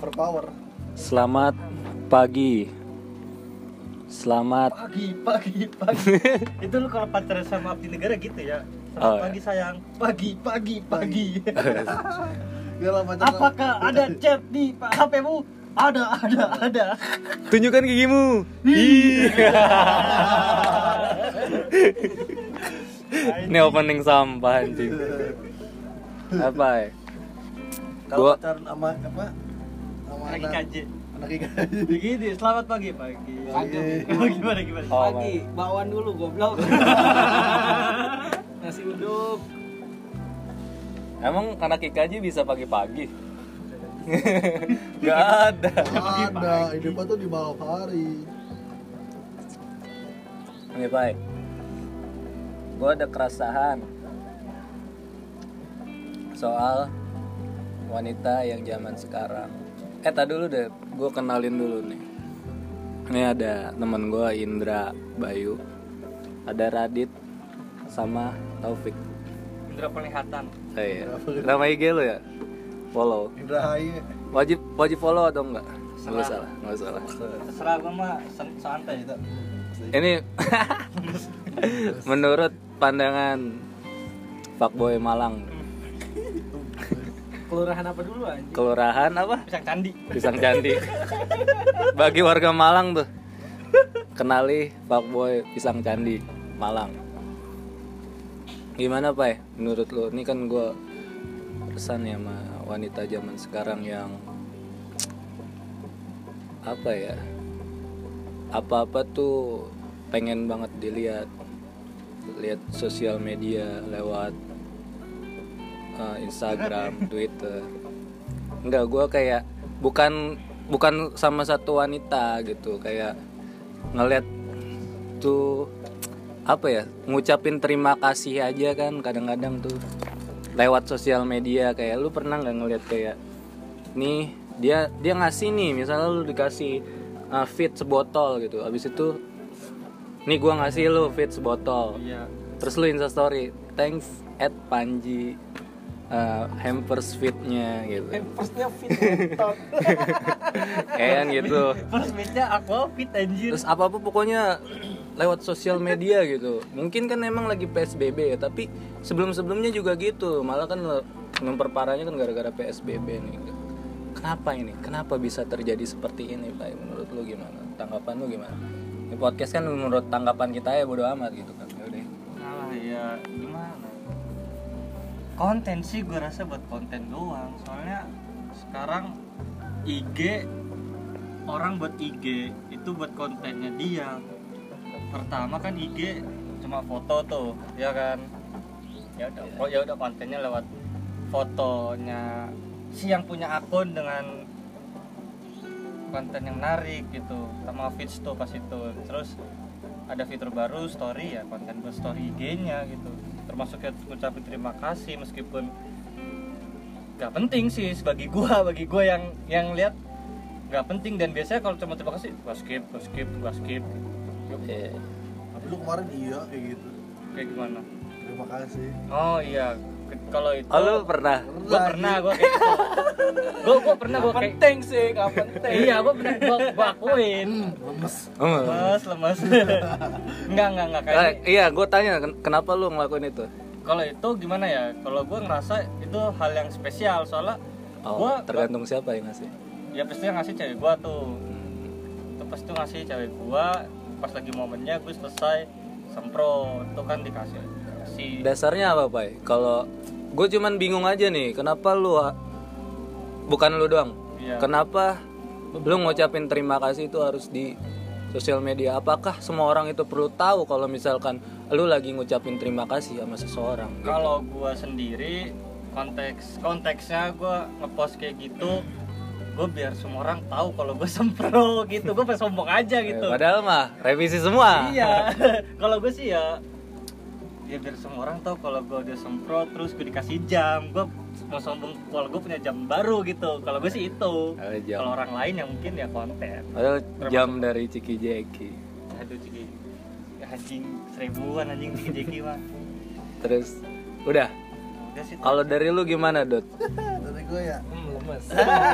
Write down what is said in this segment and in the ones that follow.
overpower Selamat pagi. Selamat pagi pagi pagi. Itu lu kalau pacaran sama abdi negara gitu ya. Selamat Oh, iya. pagi sayang. Pagi pagi pagi. Lah pacaran. Apakah ada chat di HP-mu ada ada ada. Tunjukkan gigimu. Ini opening sampah anjing. Apa ya? Kalau pacaran sama apa anak kaji anak ikan begini selamat pagi pagi Pagi. Oh, gimana gimana Oh, Pagi, bakwan dulu goblok. Nasi uduk. Emang anak IKJ bisa pagi-pagi? Gak ada. ada hidupnya tuh di malam hari Ini baik. Gue ada keresahan soal wanita yang zaman sekarang. Eh, tadi dulu deh, gue kenalin dulu nih. Ini ada temen gue Indra Bayu, ada Radit sama Taufik. indra penglihatan Oh, iya. Nama IG lo ya? Follow. Indra Hai Wajib wajib follow atau enggak? Enggak salah, enggak salah. terserah gua mah san- santai itu Ini menurut pandangan Fuckboy Malang, Kelurahan apa dulu anjing? kelurahan apa? pisang candi Pisang Candi. Bagi warga Malang tuh, kenali Fuckboy Pisang Candi Malang. Gimana Pak? Menurut lo, ini kan gue pesan ya sama wanita zaman sekarang yang apa ya? Apa-apa tuh pengen banget dilihat, lihat sosial media lewat uh, Instagram, Twitter. Enggak, gue kayak bukan bukan sama satu wanita gitu, kayak ngeliat tuh apa ya ngucapin terima kasih aja kan kadang-kadang tuh. Lewat sosial media kayak lu pernah nggak ngeliat kayak nih dia dia ngasih nih misalnya lu dikasih uh, fit sebotol gitu. Abis itu nih gua ngasih lu fit sebotol. Iya. Terus lu insta story thanks at Panji uh, hampers fitnya gitu. Firstnya fit kayak gitu. First match-nya aqua fit anjir. Terus apa apa pokoknya lewat sosial media gitu. Mungkin kan emang lagi psbb ya tapi sebelum sebelumnya juga gitu. Malah kan memperparahnya kan gara-gara psbb nih. Kenapa ini? Kenapa bisa terjadi seperti ini pak? Menurut lu gimana? Tanggapan lu gimana? Ini podcast kan menurut tanggapan kita ya bodo amat gitu kan. Yaudah. Nah, ya? Konten sih gue rasa buat konten doang. Soalnya sekarang IG orang buat IG itu buat kontennya dia. Pertama kan IG cuma foto tuh, ya kan? Ya udah, oh, ya udah kontennya lewat fotonya si yang punya akun dengan konten yang menarik gitu sama feeds tuh pas itu terus ada fitur baru story ya konten buat story IG-nya gitu termasuk ya ngucapin terima kasih meskipun gak penting sih bagi gua bagi gua yang yang lihat gak penting. Dan biasanya kalau cuma terima kasih gua skip gua skip gua skip. Eh, tapi lu kemarin iya kayak gitu. Kayak gimana? Terima kasih. Oh iya kalau itu oh lu pernah? gua pernah gua kayak gitu. Gua gua pernah gua kayak Penting sih, gak penting. iya gua pernah gua, gua akuin. Lemes. Oh, lemas lemas enggak enggak enggak kayak eh, iya gue tanya ken- kenapa lu ngelakuin itu? Kalau itu gimana ya? Kalau gue ngerasa itu hal yang spesial soalnya oh gua tergantung siapa yang ngasih. Ya pasti yang ngasih cewek gue tuh. Itu pasti tuh ngasih cewek gue pas lagi momennya gue selesai sempro itu kan dikasih kasih Dasarnya apa, Pak? Kalau gue cuman bingung aja nih, kenapa lu bukan lu doang. Iya. Kenapa lu ngucapin terima kasih itu harus di sosial media? Apakah semua orang itu perlu tahu kalau misalkan lu lagi ngucapin terima kasih sama seseorang? gitu? kalau gue sendiri konteks konteksnya gue ngepost kayak gitu gue biar semua orang tahu kalau gue sempro gitu gue pengen sombong aja Ya, gitu padahal mah revisi semua. iya kalau gue sih ya ya biar semua orang tahu kalau gue udah sempro terus gue dikasih jam gue mau sombong kalau gue punya jam baru gitu kalau gue sih itu Oh, jam. kalau orang lain yang mungkin ya konten Padahal jam dari Ciki Jeki. aduh ciki ya, anjing seribuan anjing ciki jeki mah Terus udah. udah sih Kalau dari lu gimana, Dot? dari gue ya Hmm, lemes.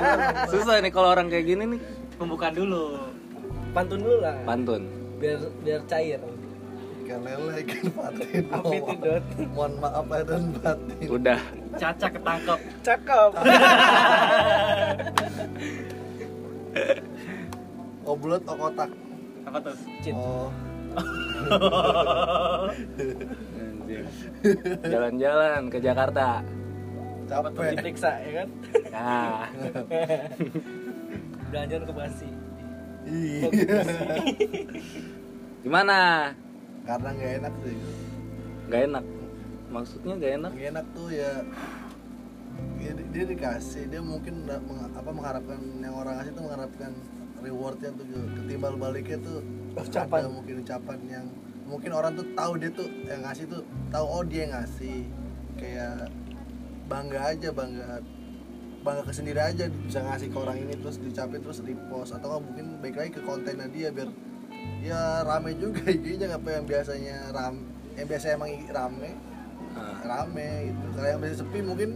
susah nih kalau orang kayak gini nih pembukaan dulu Pantun dulu lah. pantun Biar biar cair. Ikan lele ikan patin itu, Dot? mohon maaf lahir dan batin. Udah. Caca ketangkep. Cakep. oh bulat oh kotak? Apa tuh? Cit. oh. Jalan-jalan ke Jakarta. Capek. Diperiksa ya kan? nah Belanjaan ke Basi. iya. Gimana karena nggak enak sih. Nggak enak? Maksudnya nggak enak? Nggak enak tuh ya ya di- dia dikasih dia mungkin meng- apa mengharapkan yang orang ngasih tuh mengharapkan rewardnya tuh gitu. ketimbal baliknya tuh Ucapan. ada mungkin ucapan yang mungkin orang tuh tahu dia tuh yang ngasih tuh tahu oh dia yang ngasih. Kayak bangga aja bangga bangga ke sendiri aja bisa ngasih ke orang ini terus diucapin terus repost. Atau nggak mungkin baik lagi ke kontennya dia biar ya rame juga IG-nya apa yang biasanya ram yang biasa emang rame. Ah. rame gitu. Kalau yang biasa sepi mungkin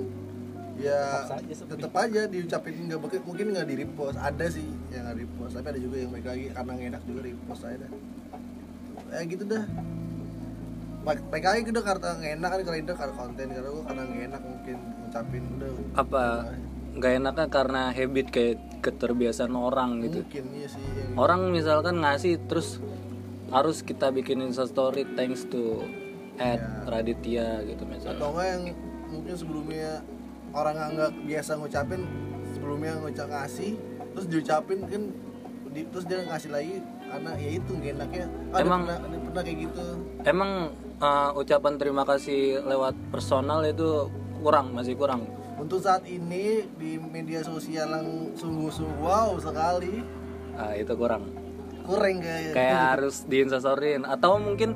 ya Tetap aja diucapin nggak mungkin mungkin nggak di repost ada sih yang nggak repost tapi ada juga yang baik lagi karena nggak enak juga repost aja dah. Ya gitu dah. Lagi udah karena nggak enak kan kalau itu karena konten karena gue karena nggak enak mungkin ngucapin udah. Apa? Nggak enaknya karena habit kayak keterbiasaan orang gitu. Mungkin iya sih yang orang misalkan ngasih terus harus kita bikinin story thanks to at Ya. Raditya gitu misalnya. Atau enggak yang mungkin sebelumnya orang nggak biasa ngucapin sebelumnya ngucap ngasih terus diucapin kan di, terus dia ngasih lagi karena ya itu nggak enaknya. Ada Emang- pernah ada pernah kayak gitu? Emang uh, ucapan terima kasih lewat personal itu kurang masih kurang untuk saat ini di media sosial yang sungguh-sungguh wow sekali. Ah, itu kurang. Kurang kayak. Kayak harus diinsasorin atau mungkin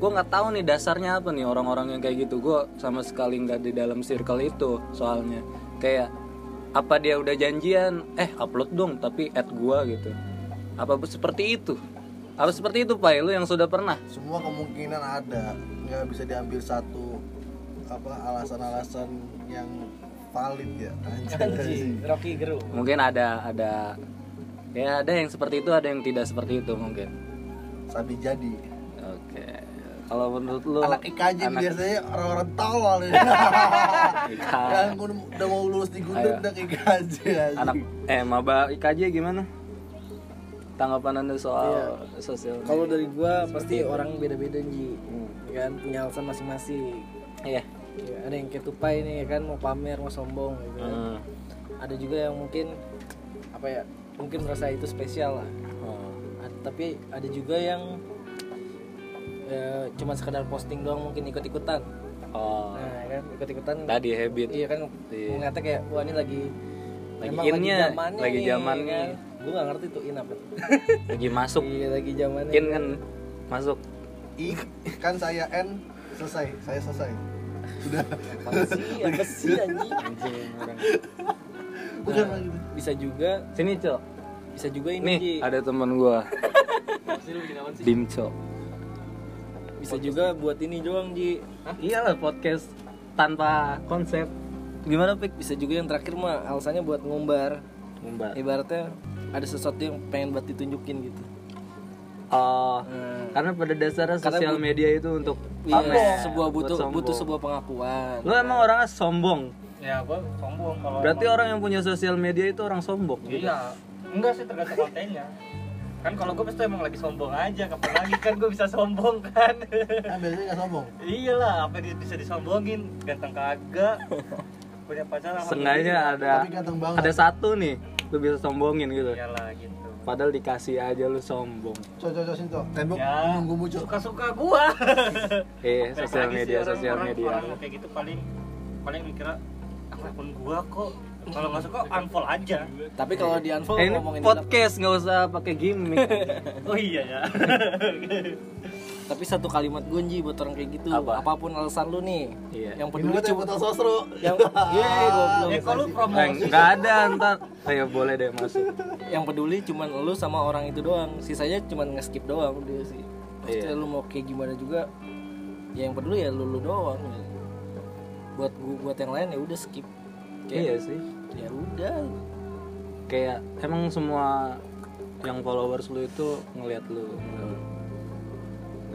gue nggak tahu nih dasarnya apa nih orang-orang yang kayak gitu. Gue sama sekali nggak di dalam circle itu soalnya. Kayak apa dia udah janjian? Eh upload dong tapi add gue gitu. Apa seperti itu? Apa seperti itu pak? Lu yang sudah pernah? Semua kemungkinan ada. Nggak bisa diambil satu apa alasan-alasan yang valid ya Anjing, Rocky Gerung. mungkin ada ada ya ada yang seperti itu ada yang tidak seperti itu mungkin sabi jadi oke kalau menurut lu anak IKJ anak biasanya orang-orang tawal ya. Yang udah, mau lulus di Gundul udah IKJ aja. anak eh maba IKJ gimana tanggapan anda soal Iya. sosial Kalau dari gua pasti orang beda-beda Ji. Kan punya alasan masing-masing. iya Ya, ada yang kayak tupai nih kan mau pamer, mau sombong gitu. kan. Hmm. Ada juga yang mungkin apa ya? Mungkin merasa itu spesial lah. Oh. A- tapi ada juga yang ya, cuma sekedar posting doang mungkin ikut-ikutan. oh Nah, kan ikut-ikutan. tadi habit Iya kan Iya. ngeliatnya kayak wah ini lagi Lagi emang in-nya, zamannya lagi zamannya. kan. Gue gak ngerti tuh in apa lagi masuk Iya lagi zamannya. in kan masuk I kan saya N selesai, saya selesai. Sih? Apa sih anjing? anjing orang Bukan lagi. Bisa juga. Sini cok. Bisa juga ini nih Ji. ada teman gua. Dimco bisa juga buat ini doang Ji. Iyalah podcast tanpa konsep. Gimana pik? Bisa juga yang terakhir mah alasannya buat ngumbar. Mbak. ibaratnya ada sesuatu yang pengen buat ditunjukin gitu. Oh, Nah, karena pada dasarnya Karena sosial media itu untuk iya, ya? sebuah butuh sombong. butuh sebuah pengakuan Lu emang orangnya sombong. ya gua sombong kalau Berarti emang- orang yang punya sosial media itu orang sombong. iya enggak sih tergantung kontennya kan kalau gue pasti emang lagi sombong aja kapan lagi kan gue bisa sombong kan Kan biasanya nggak sombong. iyalah apa yang bisa disombongin ganteng kagak punya pacar. Sengaja ada Tapi ganteng banget. ada satu nih lu bisa sombongin gitu. iyalah gitu Padahal dikasih aja lu sombong. Coba coba sini tuh. Tembok ya nunggu muncul. suka suka gua Eh, sosial media, orang- sosial orang- media. orang kayak gitu paling paling mikirnya akun gua kok kalau nggak suka unfollow aja tapi kalau di unfollow Eh, ini ngomongin podcast nggak usah pakai gimmick. oh iya ya tapi satu kalimat gue Ji buat orang kayak gitu Apa? apa pun alasan lu nih Iya. yang Peduli cuma foto sosro. yang iya goblok ya kalau Eh, promosi nggak ada ntar. Ayo boleh deh masuk. yang peduli cuman lu sama orang itu doang sisanya cuman nge-skip doang dia sih pasti Iya. lu mau kayak gimana juga ya yang peduli ya lu lu doang buat gua- buat yang lain ya udah skip iya sih ya udah kayak emang semua yang followers lu itu ngelihat lu enggak,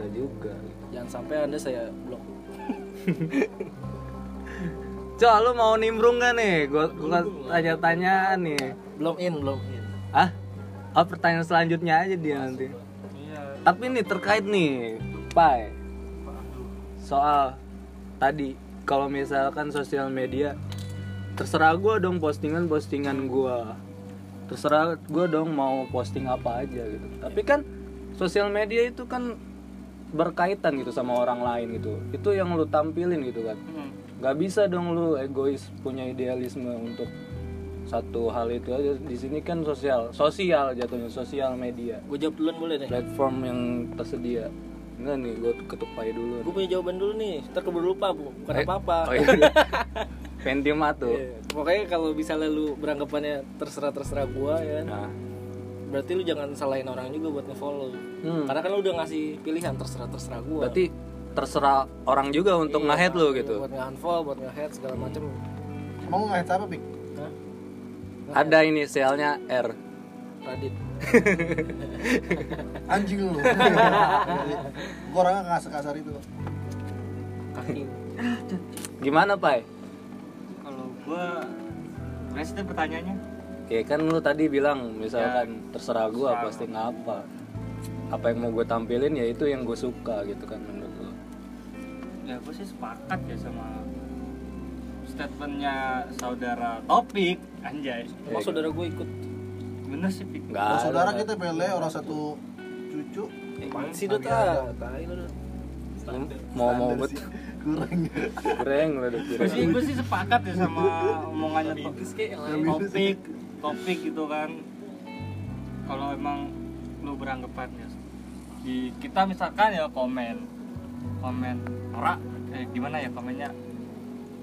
enggak juga jangan sampai anda saya blok Cok, lu mau nimbrung gak nih? Gua, gua tanya-tanya nih. belum in belum in Ah? Oh, pertanyaan selanjutnya aja dia nanti. iya Tapi nih terkait nih, Pai. Soal tadi kalau misalkan sosial media terserah gua dong postingan-postingan gua. Terserah gua dong mau posting apa aja gitu. Tapi kan sosial media itu kan berkaitan gitu sama orang lain gitu. Itu yang lu tampilin gitu kan. Hmm. nggak bisa dong lu egois punya idealisme untuk satu hal itu aja. Di sini kan sosial sosial jatuhnya sosial media. Gue jawab duluan boleh deh. Platform yang tersedia. Enggak nih gue ketuk pai dulu gue punya jawaban dulu nih. Ntar keburu lupa bu. Bukan Eh, apa apa oh iya. Pentium tuh pokoknya kalau misalnya lu beranggapannya terserah terserah gua ya. Nah berarti lu jangan salahin orang juga buat ngefollow Hmm. karena kan lu udah ngasih pilihan terserah terserah gua berarti terserah orang juga untuk Iya, nge-head lu gitu buat nge-unfollow buat nge-head segala macem Emang nggak apa Pik? Hah? ada inisialnya R Radit Anjing lu. Gua orangnya kasar kasar itu. kaki gimana pai kalau gua Rest deh pertanyaannya ya kan lu tadi bilang misalkan terserah gua terserah. posting apa apa yang mau gue tampilin ya itu yang gue suka gitu kan menurut lu. Ya gue sih sepakat ya sama statementnya saudara Topik anjay. Emang saudara gue ikut? Bener sih Pik Nggak Oh, saudara kita bele orang satu cucu. Apaan sih Dut ah? Mau mau bet. Kurang. goreng lu udah gue sih gue sih sepakat ya sama omongannya topik topik gitu kan. Kalau emang lu beranggapan ya di kita misalkan ya komen komen norak eh gimana ya komennya?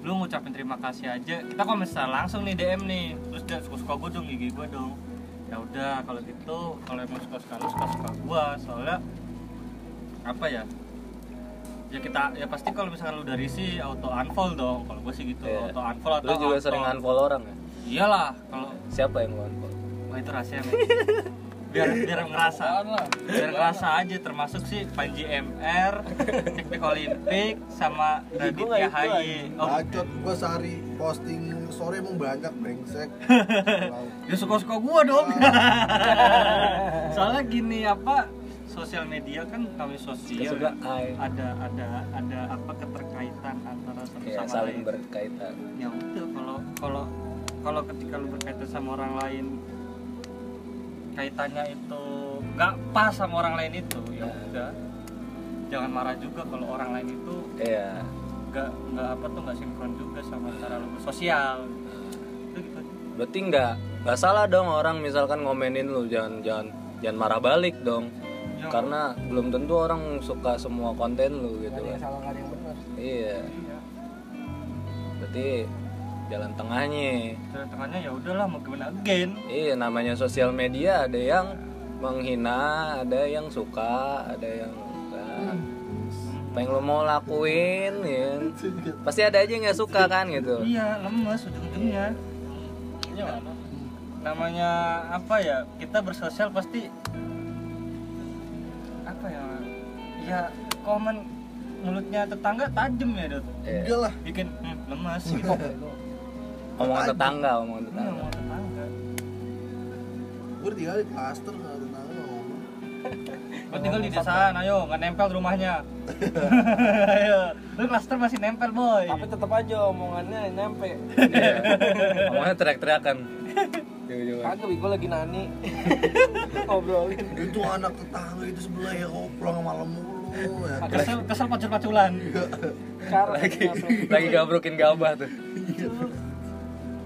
Lu ngucapin terima kasih aja kita komen secara langsung nih DM nih terus dia suka suka gue dong gigi gue dong. Ya udah kalau gitu kalau emang suka suka lu suka suka gue soalnya apa ya? Ya kita ya pasti kalau misalkan lu dari sih auto unfollow dong kalau gue sih gitu Iya. auto unfollow atau lu juga auto- sering unfollow orang ya iyalah kalau siapa yang lu unfollow wah itu rahasia men. Biar biar ngerasa. Biar ngerasa aja termasuk sih Panji MR Teknik Olimpik sama Radit Yahaye oh. Bacot gua sehari posting story emang banyak brengsek. dia suka suka gua dong. Soalnya gini apa sosial media kan kami sosial Suka ai. ada ada ada apa keterkaitan antara satu kayak sama saling lain. berkaitan. Ya udah kalau kalau kalau ketika lu berkaitan sama orang lain kaitannya itu nggak pas sama orang lain itu ya Ya. udah. Jangan marah juga kalau orang lain itu iya. nggak nggak apa tuh nggak sinkron juga sama cara lu bersosial. Itu gitu. Berarti nggak nggak salah dong orang misalkan ngomenin lu jangan jangan jangan marah balik dong. Ya, karena belum tentu orang suka semua konten lu gitu Gak ada yang kan salah gak ada yang benar. iya. Iya. berarti jalan tengahnya. Jalan tengahnya ya udahlah mau gimana again? Iya namanya sosial media ada yang menghina ada yang suka ada yang enggak. Apa yang lo mau lakuin ya? Pasti ada aja yang nggak suka kan gitu. Iya lemes ujung-ujungnya. Namanya apa ya kita bersosial pasti apa ya ya komen mulutnya tetangga tajam ya Dut? Iya. Udah lah. bikin hmm, lemes gitu omongan tetangga omongan Iya, tetangga mau tetangga Gua tinggal di klaster tangan ngomong. Gua tinggal di desaan, ayo nggak nempel rumahnya. ayo, lu klaster masih nempel boy. Tapi tetap aja omongannya nempe. Iya. omongannya teriak-teriakan. Kagak gue lagi nani. Ngobrolin. Itu anak tetangga itu sebelah ya kok pulang malam mulu ya. Kesel, kesel pacul-paculan. Cara lagi lagi gabrukin gabah tuh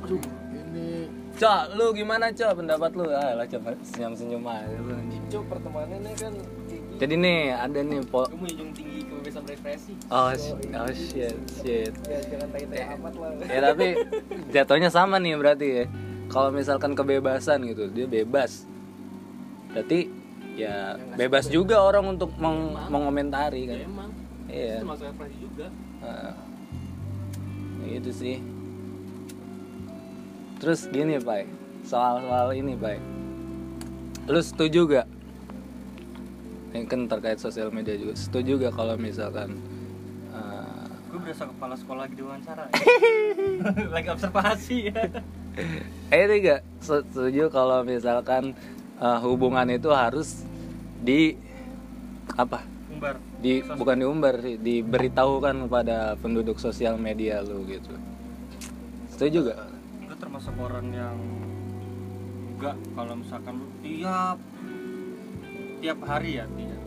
Aduh, ini Cok, lu gimana Cok pendapat lu? Ah lah coba senyum-senyum aja lu anjing. Cuk pertemanannya kan gitu. Jadi nih ada nih po Gue menjunjung tinggi kebebasan berekspresi. Oh, sh- oh shit, shit. Ya jangan tai-tai amat lah. Ya tapi jatuhnya sama nih berarti ya. Kalau misalkan kebebasan gitu, dia bebas. Berarti ya bebas juga orang untuk meng- mengomentari kan. emang. Iya. Itu masuk ekspresi juga. Nah, gitu sih. Terus gini Pai soal soal ini Pai lu setuju gak? Ini kan terkait sosial media juga. Setuju gak kalau misalkan eh, gue berasa kepala sekolah lagi diwawancara lagi observasi eh ini gak? Setuju kalau misalkan eh, hubungan itu harus di apa? Umbar. Di bukan diumbar sih diberitahukan kepada penduduk sosial media lu gitu. Setuju gak termasuk orang yang enggak kalau misalkan lu tiap tiap hari ya tiap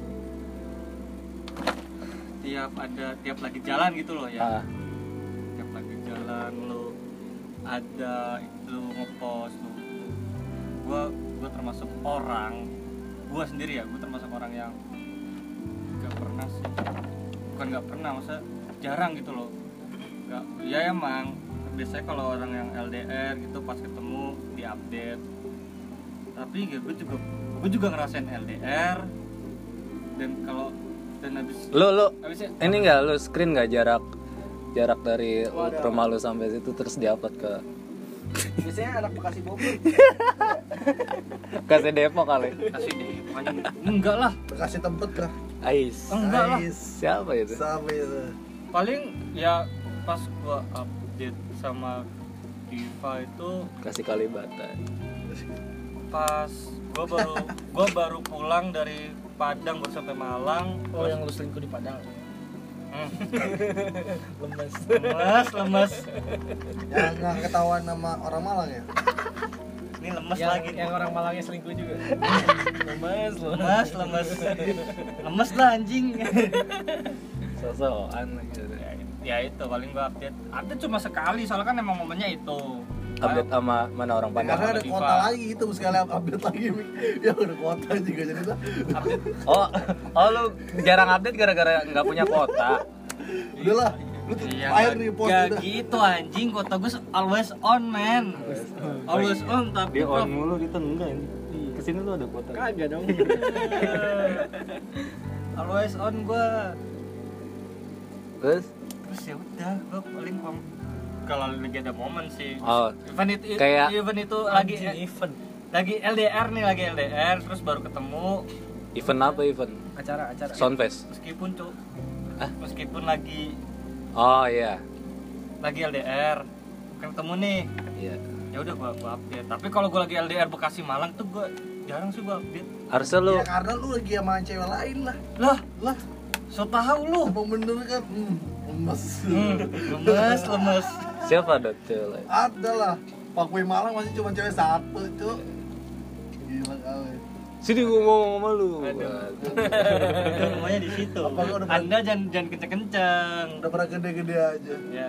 tiap ada tiap lagi jalan gitu loh ya. Ah, tiap lagi jalan lu ada lu ngepost lu gua gua termasuk orang gua sendiri ya gua termasuk orang yang nggak pernah sih. Bukan nggak pernah masa jarang gitu loh. Nggak ya emang biasanya kalau orang yang LDR gitu pas ketemu di update tapi ya gue juga gue juga ngerasain LDR dan kalau dan habis lu lu habisnya ini enggak lu screen nggak jarak jarak dari rumah lu sampai situ terus diupload ke biasanya anak bekasi bogor. Kasih Depok kali. Kasih deh pokoknya enggak lah. Bekasi tempat kah Ais. Enggak lah. Ais. siapa itu? Sampai itu? Paling ya pas gua update sama Diva itu kasih Kalibata. pas gua baru gua baru pulang dari Padang baru sampai Malang. Oh yang lu selingkuh di Padang. Hmm, lemes. Lemes lemes. Nggak ketahuan nama orang Malang ya? Ini lemes yang, lagi. yang orang Malangnya selingkuh juga. Lemes lemes. Lemes lemes. Lah anjing. Sosokan gitu ya, ya itu paling gua update. Update cuma sekali soalnya kan emang momennya itu. Update sama mana orang Ya, Padang karena ada Diva. kuota lagi itu sekali update lagi. Ya udah kuota juga jadi lah. Update. Oh oh lu jarang update gara-gara nggak punya kuota? Udahlah lu tuh Iya, air post nggak udah. gitu anjing. Kota gue always on man. Always on tapi dia on mulu kita enggak ini ke sini lu ada kuota? Kagak dong. Always on gue terus terus ya udah gue paling kom- kalau lagi ada momen sih. Oh, event itu kayak- event itu lagi event. lagi LDR nih lagi LDR terus baru ketemu. Event apa event? Acara acara. Soundfest. Meskipun cuk. Hah? meskipun lagi oh iya. lagi LDR ketemu nih. Iya. Ya udah gua, gua update. Tapi kalau gua lagi LDR Bekasi Malang tuh gua jarang sih gua update. Harusnya lu ya karena lu lagi sama cewek lain lah. Lah lah. so tahu lu. Bener kan? Hmm, lemes. Hmm, lemes lemes. Siapa ada cewek ada lah. Pak Kue Malang masih cuma cewek satu cuk. Gila kali. Sini gua ngomong sama lu. Rumahnya di situ. Anda jangan jangan kenceng kenceng udah pernah gede-gede aja. Ya.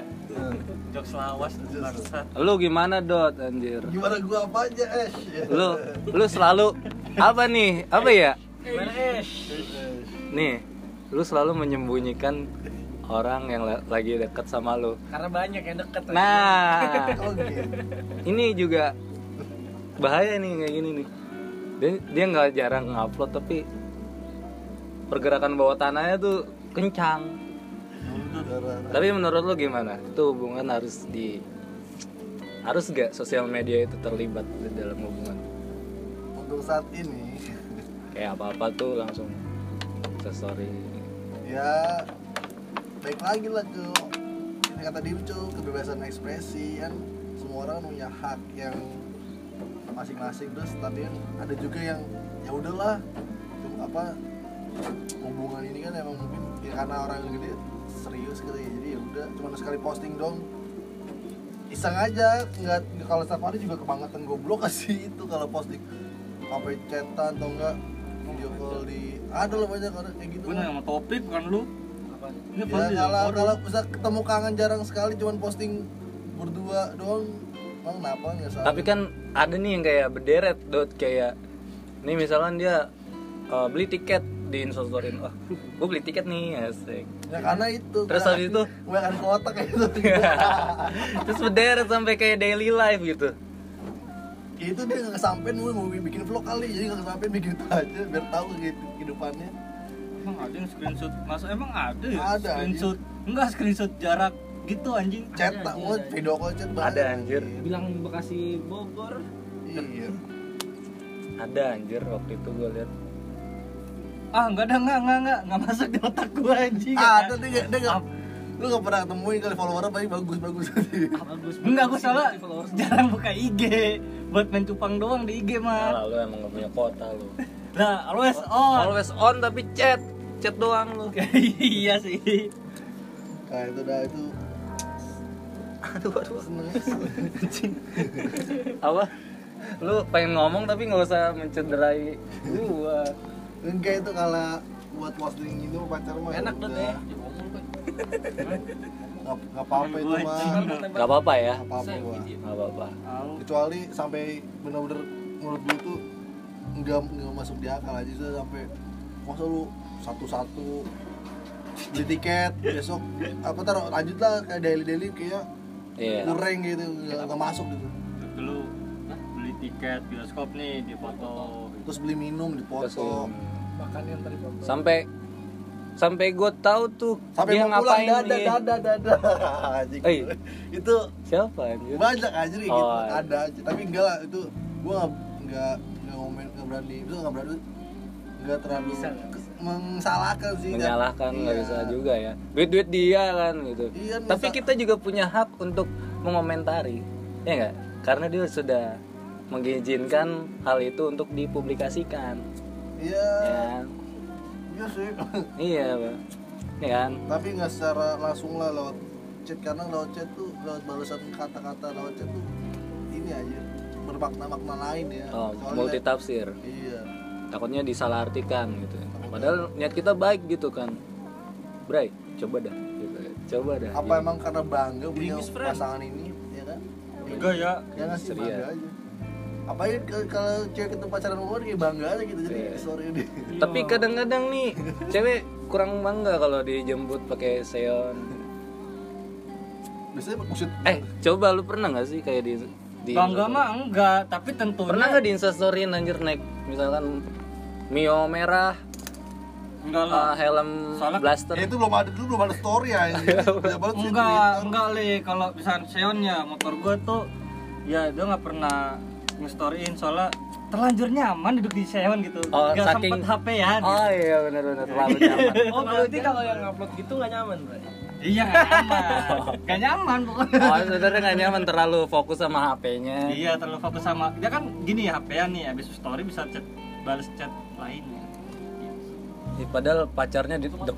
Jokes lawas bangsa lu gimana dot? Anjir. Gimana gua apa aja Ash? Lu lu selalu apa nih? Apa ya? Gimana nih lu selalu menyembunyikan orang yang la- lagi deket sama lu. Karena banyak yang deket nah. Oh gitu. Ini juga bahaya nih kayak gini nih. Dia dia nggak jarang ngupload tapi pergerakan bawah tanahnya tuh kencang. Tapi menurut lu gimana? Itu hubungan harus di harus gak sosial media itu terlibat di dalam hubungan? Untuk saat ini. Kayak apa apa tuh langsung story. Ya baik lagi lah ke ini kata Dimco kebebasan ekspresi kan? Semua orang punya hak yang masing-masing. Terus tapi ada juga yang ya udahlah apa hubungan ini kan emang mungkin ya karena orang yang gede serius gitu ya. Jadi ya udah cuma sekali posting dong. Iseng aja nggak kalau setiap hari juga kebangetan goblok kasih itu kalau posting sampai chatan atau enggak video call di ada loh banyak orang kayak gitu. Gue nanya sama topik bukan lu. Apa? apa ya kalau kalau bisa ketemu kangen jarang sekali cuman posting berdua doang emang kenapa? Nggak salah. Tapi kan ada nih yang kayak berderet dot. Kayak nih misalnya dia uh, beli tiket di instastoryin oh gue beli tiket nih asik. Ya karena itu Terus karena habis itu? kebanyakan kota kayak gitu. Terus berderet sampai kayak daily life gitu. Itu dia nggak kesampean mau mau bikin vlog kali jadi nggak kesampean bikin itu aja biar tahu gitu kehidupannya emang ada yang screenshot? Masa emang ada ya? Ada, screenshot? Enggak screenshot jarak gitu anjing. Chat tak mau video call chat. Ada, anjir. bilang Bekasi Bogor. Iya. Ada anjir waktu itu gue lihat ah nggak ada nggak nggak nggak. Nggak masuk di otak gua anjing. Ah ada dia dia nggak. Lu nggak pernah ketemuin kali followernya paling bagus bagus. Bagus Enggak, gue salah. jarang buka IG Buat main cupang doang di IG mah malah lu emang gak punya kota lu. Lah, always on. Always on tapi chat chat doang lu. Iya sih. Nah itu dah itu. Aduh aduh seneng. Apa? Lu pengen ngomong tapi nggak usah mencederai gua. Enggak itu kalau buat posting gitu pacar mah enak udah. dong ya. Nggak apa-apa itu mah. nggak apa-apa ya. nggak apa-apa gua. Nggak apa-apa. Kecuali sampai bener-bener menurut gue tuh nggak nggak masuk di akal aja tuh sampai masa lu satu-satu beli tiket besok apa taruh lanjut lah kayak daily daily kayak iya. kurang gitu nggak masuk gitu. Dulu beli tiket bioskop nih di foto terus beli minum di Terus, foto makan yang tadi foto. Sampai sampai gue tahu tuh sampai dia mau pulang ngapain dada nih dada dada. Anjing. Eh. itu siapa anjir banyak aja gitu. Oh, iya. ada aja tapi enggak lah itu gua nggak nggak nggak berani. Itu nggak berani nggak terlalu Bisa, mengsalahkan sih kan. menyalahkan nggak Iya. bisa juga ya. Duit duit dia kan gitu. Iya, tapi masa- kita juga punya hak untuk mengomentari ya enggak karena dia sudah mengizinkan hal itu untuk dipublikasikan. Iya. Ya iya sih. Iya Pak. ya kan? Tapi nggak secara langsung lah lewat chat karena lewat chat tuh lewat balasan kata-kata lewat chat tuh ini aja bermakna-makna lain ya. Oh, multi tafsir iya. Takutnya disalahartikan gitu padahal niat kita baik gitu kan Bray coba dah gitu. coba dah apa gitu. emang karena bangga punya pasangan ini ya kan Enggak ya ya ngasih Ceria. bangga aja apa ya kalau cewek ketemu pacaran umur kayak bangga aja gitu jadi Iya. story ini tapi kadang-kadang nih cewek kurang bangga kalau dijemput pakai seon biasanya maksud eh coba lu pernah nggak sih kayak di di Bangga mah enggak Tapi tentunya pernah nggak di instastoryin anjir naik misalkan mio merah Enggak lah. Uh, helm Soalnya- blaster. Ya itu belum ada dulu belum ada story ya. Sih Enggak, enggak li Kalau misalnya Xeonnya motor gue tuh Ya dia nggak pernah nge-storyin. Soalnya terlanjur nyaman duduk di Xeon gitu. Oh, Gak saking- sempet HP ya. Oh iya benar-benar terlalu nyaman. Oh berarti kalau yang upload gitu nggak nyaman bro Iya gak nyaman. Gak nyaman pokoknya oh sebenarnya nggak nyaman. Terlalu fokus sama HP-nya Iya terlalu fokus sama Dia kan gini ya HP-an nih Habis story bisa chat Balas chat lainnya padahal pacarnya di depan tuh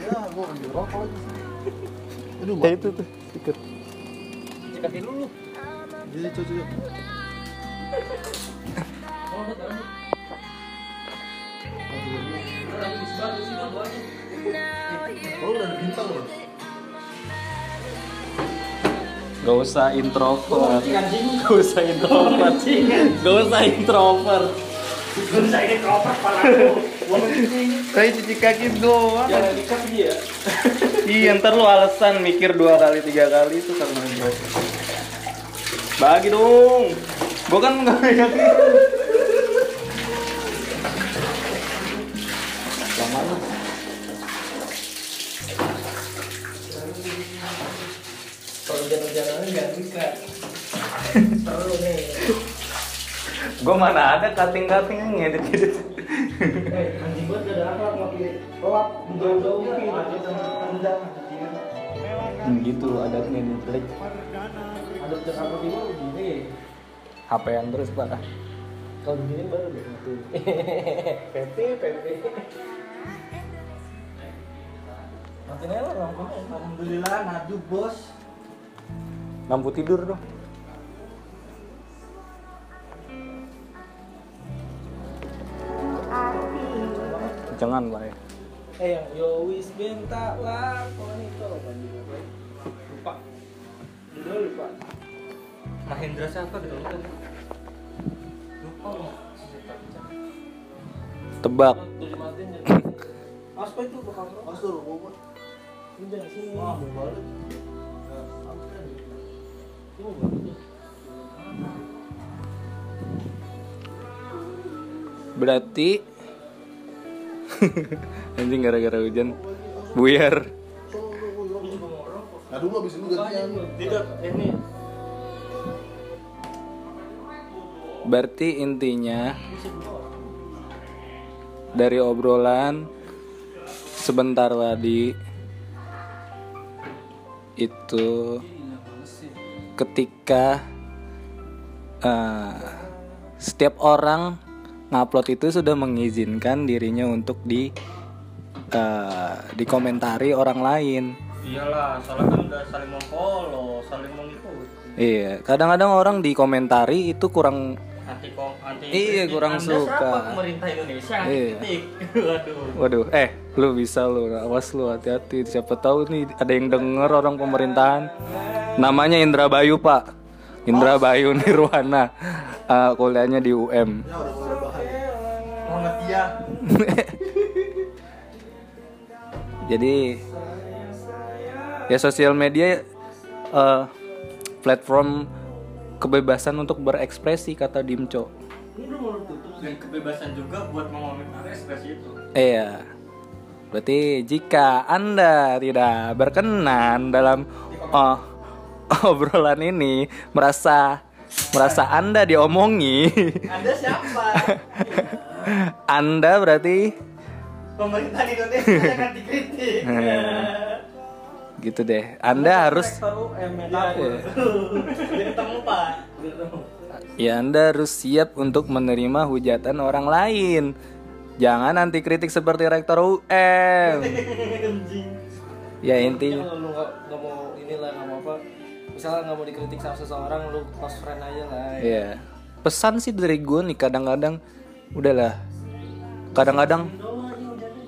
ya gua ambil rokok lagi aduh ya itu tuh ikut cuci kaki dulu. Jadi cuci Oh, udah ada bintang loh. Gak usah introvert. Gak usah introvert. Gak usah introvert Saya cuci kaki doang. Jangan dikat dia. Iya ntar lu alasan mikir dua kali tiga kali itu karena Bagi dong. Gua kan nggak yakin Lama lu kalau hujan-hujanan nggak dikat seru nih Gua mana ada cutting-cutting yang ngedit-ngedit eh anjing gua gak ada akhlak pakai pelap jauh-jauh mungkin tendang Hmm, gitu adatnya di jelek ada Jakarta Timur begini. HP-an terus pak. Kalau begini baru deh itu PP PP makin enak Alhamdulillah ngadu bos. Lampu tidur dong jangan pak. Ya eh yang yo wis benta lakon itu apa lupa. Udah lupa. Mahendra siapa gitu kan lupa. Tebak. Jadi apa itu bakal Wah, mau balik. Ini mau balik. berarti anjing gara-gara hujan. Buyar. Nah dulu abis itu gantian. Tidak, ini. Berarti intinya dari obrolan sebentar tadi itu ketika eh, setiap orang ngupload itu sudah mengizinkan dirinya untuk di eh, dikomentari orang lain. iyalah, soalnya kan udah saling memfollow, saling mengikuti. Iya, kadang-kadang orang dikomentari itu kurang Anti kom, anti Iya, kurang Anda suka. Siapa pemerintah Indonesia Iya. kritik. Waduh. Waduh, eh, lu bisa lu, awas lu hati-hati. Siapa tahu nih ada yang denger orang pemerintahan. Namanya Indra Bayu Pak. Indra Bayu Nirwana. Eh, kuliahnya di UM. Ya udah bahan Dia. Jadi ya sosial media eh, platform kebebasan untuk berekspresi kata Dimco. Dan kebebasan juga buat mengomentari ekspresi itu. Iya. Berarti jika Anda tidak berkenan dalam oh, obrolan ini merasa merasa Anda diomongi, Anda siapa? Anda berarti Pemerintah Indonesia yang anti kritik. gitu deh. Anda harus Rektor UM ya Iya. kabur. Jadi temu Pak. ya Anda harus siap untuk menerima hujatan orang lain. Jangan anti kritik seperti rektor UM. Ya intinya lu nggak nggak mau inilah nggak mau apa misalnya nggak mau dikritik sama seseorang lu close friend aja lah ya. Iya. Pesan sih dari gue nih kadang-kadang udahlah. Kadang-kadang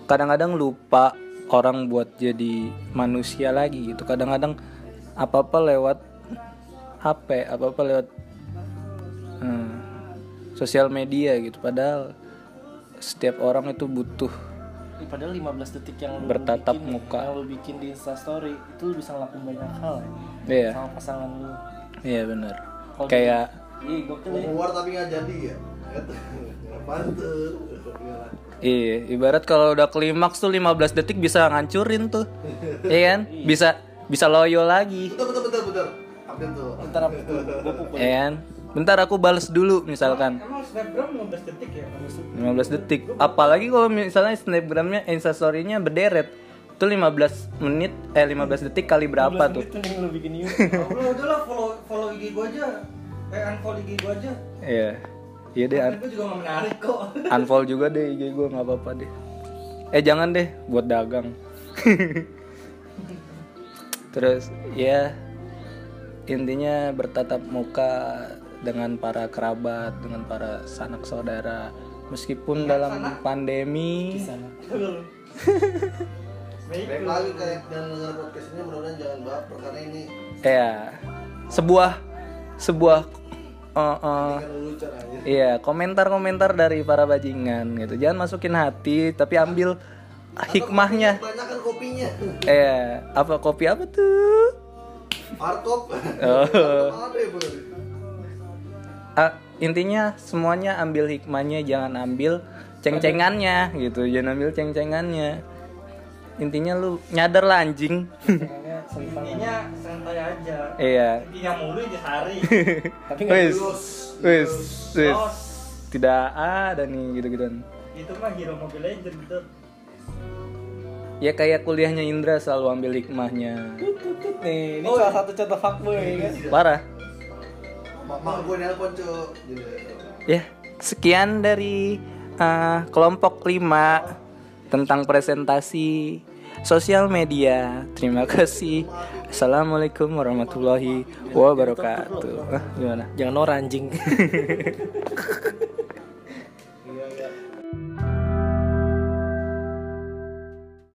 kadang-kadang lupa orang buat jadi manusia lagi gitu. Kadang-kadang apa-apa lewat HP, apa-apa lewat hmm, sosial media gitu. Padahal setiap orang itu butuh Padahal 15 detik yang lu Bertatap bikin, muka. yang lu bikin di Instastory itu lu bisa ngelakuin banyak hal ya Iya. sama pasangan lu. Iya bener Kalau Kayak Iya, gokil ya. keluar tapi nggak jadi ya Iya, ibarat kalau udah klimaks tuh 15 detik bisa ngancurin tuh. Iya kan? Bisa bisa loyo lagi. Betul betul betul betul Ambil tuh pukul. Iya kan? Bentar aku bales dulu misalkan. Emang snapgram 15 detik ya? 15 detik. Apalagi kalau misalnya snapgramnya instastory-nya berderet. Itu 15 menit eh 15 detik kali berapa tuh? Itu bikin YouTube. Udah udah lah follow follow IG gua aja. Eh unfollow IG gua aja. Iya. Iya deh Kan un- gua juga gak menarik kok. unfollow juga deh IG gue nggak apa-apa deh. Eh jangan deh buat dagang. Terus ya intinya bertatap muka dengan para kerabat, dengan para sanak saudara. Meskipun dalam pandemi, Baik lagi kayak dan dengar podcast ini mudah-mudahan jangan baper karena ini ya sebuah sebuah lucu aja. Iya, komentar-komentar dari para bajingan gitu. Jangan masukin hati, tapi ambil hikmahnya. Banyak kan kopinya. Eh, apa kopi apa tuh? Hardcop. Oh. Ah, intinya semuanya ambil hikmahnya, jangan ambil ceng-cengannya gitu. Jangan ambil ceng-cengannya. Intinya lu nyadar lah anjing. Intinya aja. Iya. Intinya mulu aja sehari. Tapi nggak Wis, wis, wis. Tidak ada nih gitu-gituan. Itu mah hero Mobile Legend gitu. Ya kayak kuliahnya Indra selalu ambil hikmahnya. Tut, tut, tut. Nih, ini salah satu contoh fuckboy kan. Parah. Mak mak gue nelpon cuy. Ya, sekian dari uh, kelompok 5 tentang presentasi sosial media. Terima kasih. Assalamualaikum warahmatullahi wabarakatuh. Ah, gimana? Jangan orang anjing.